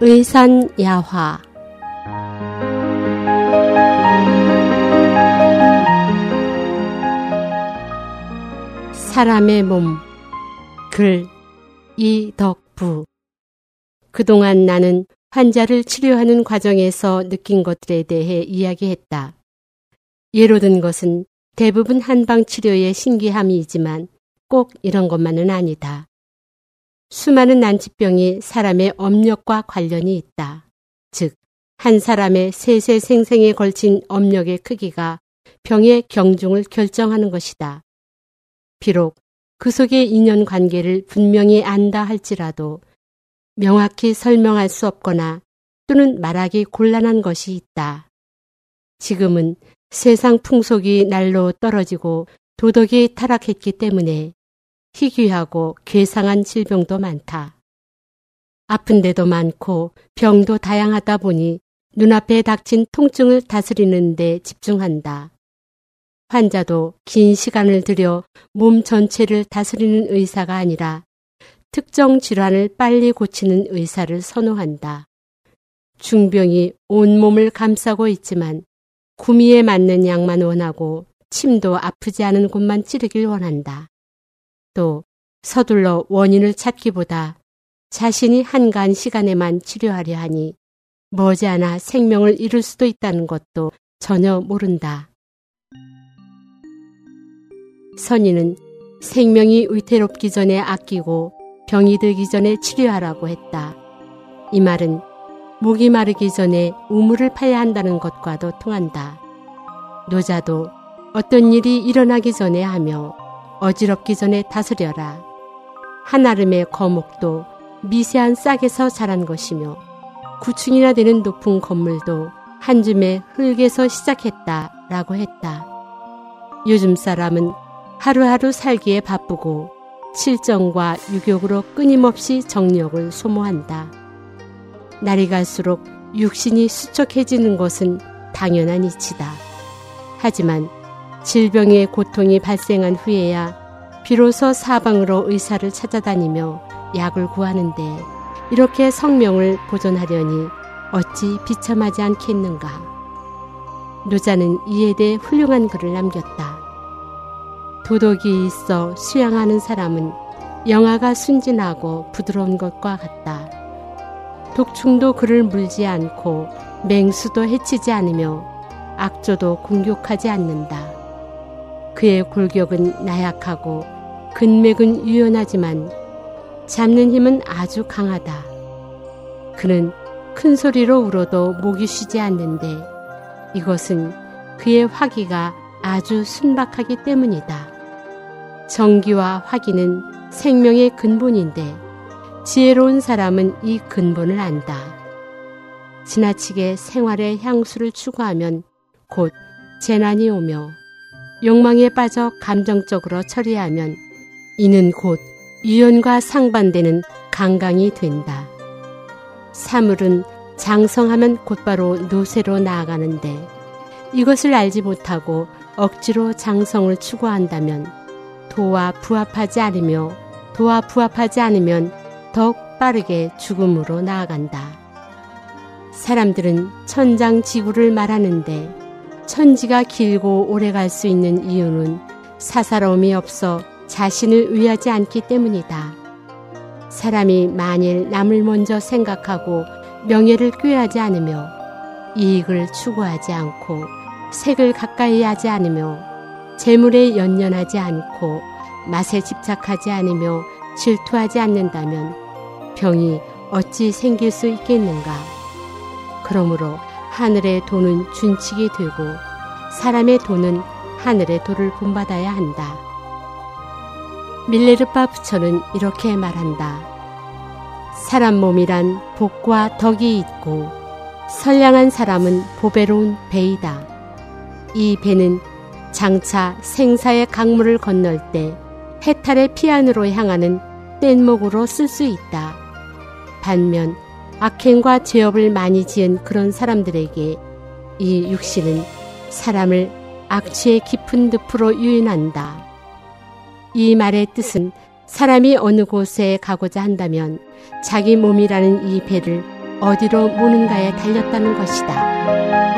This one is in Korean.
의산야화 사람의 몸 글 이덕부 그동안 나는 환자를 치료하는 과정에서 느낀 것들에 대해 이야기했다. 예로 든 것은 대부분 한방 치료의 신기함이지만 꼭 이런 것만은 아니다. 수많은 난치병이 사람의 업력과 관련이 있다. 즉, 한 사람의 세세 생생에 걸친 업력의 크기가 병의 경중을 결정하는 것이다. 비록 그 속의 인연 관계를 분명히 안다 할지라도 명확히 설명할 수 없거나 또는 말하기 곤란한 것이 있다. 지금은 세상 풍속이 날로 떨어지고 도덕이 타락했기 때문에 희귀하고 괴상한 질병도 많다. 아픈 데도 많고 병도 다양하다 보니 눈앞에 닥친 통증을 다스리는 데 집중한다. 환자도 긴 시간을 들여 몸 전체를 다스리는 의사가 아니라 특정 질환을 빨리 고치는 의사를 선호한다. 중병이 온몸을 감싸고 있지만 구미에 맞는 약만 원하고 침도 아프지 않은 곳만 찌르길 원한다. 또 서둘러 원인을 찾기보다 자신이 한간 시간에만 치료하려 하니 머지않아 생명을 잃을 수도 있다는 것도 전혀 모른다. 선인은 생명이 위태롭기 전에 아끼고 병이 들기 전에 치료하라고 했다. 이 말은 목이 마르기 전에 우물을 파야 한다는 것과도 통한다. 노자도 어떤 일이 일어나기 전에 하며 어지럽기 전에 다스려라. 한아름의 거목도 미세한 싹에서 자란 것이며 구층이나 되는 높은 건물도 한 줌의 흙에서 시작했다 라고 했다. 요즘 사람은 하루하루 살기에 바쁘고 실정과 유격으로 끊임없이 정력을 소모한다. 날이 갈수록 육신이 수척해지는 것은 당연한 이치다. 하지만 질병의 고통이 발생한 후에야 비로소 사방으로 의사를 찾아다니며 약을 구하는데 이렇게 성명을 보존하려니 어찌 비참하지 않겠는가. 노자는 이에 대해 훌륭한 글을 남겼다. 도덕이 있어 수양하는 사람은 영화가 순진하고 부드러운 것과 같다. 독충도 그를 물지 않고 맹수도 해치지 않으며 악조도 공격하지 않는다. 그의 골격은 나약하고 근맥은 유연하지만 잡는 힘은 아주 강하다. 그는 큰 소리로 울어도 목이 쉬지 않는데 이것은 그의 화기가 아주 순박하기 때문이다. 정기와 화기는 생명의 근본인데 지혜로운 사람은 이 근본을 안다. 지나치게 생활의 향수를 추구하면 곧 재난이 오며 욕망에 빠져 감정적으로 처리하면 이는 곧 유연과 상반되는 강강이 된다. 사물은 장성하면 곧바로 노쇠로 나아가는데 이것을 알지 못하고 억지로 장성을 추구한다면 도와 부합하지 않으며 도와 부합하지 않으면 더욱 빠르게 죽음으로 나아간다. 사람들은 천장 지구를 말하는데 천지가 길고 오래 갈 수 있는 이유는 사사로움이 없어 자신을 위하지 않기 때문이다. 사람이 만일 남을 먼저 생각하고 명예를 꾀하지 않으며 이익을 추구하지 않고 색을 가까이 하지 않으며 재물에 연연하지 않고 맛에 집착하지 않으며 질투하지 않는다면 병이 어찌 생길 수 있겠는가? 그러므로 하늘의 돈은 준칙이 되고 사람의 돈은 하늘의 도를 본받아야 한다. 밀레르파 부처는 이렇게 말한다. 사람 몸이란 복과 덕이 있고 선량한 사람은 보배로운 배이다. 이 배는 장차 생사의 강물을 건널 때 해탈의 피안으로 향하는 뗏목으로 쓸 수 있다. 반면 악행과 죄업을 많이 지은 그런 사람들에게 이 육신은 사람을 악취의 깊은 늪으로 유인한다. 이 말의 뜻은 사람이 어느 곳에 가고자 한다면 자기 몸이라는 이 배를 어디로 모는가에 달렸다는 것이다.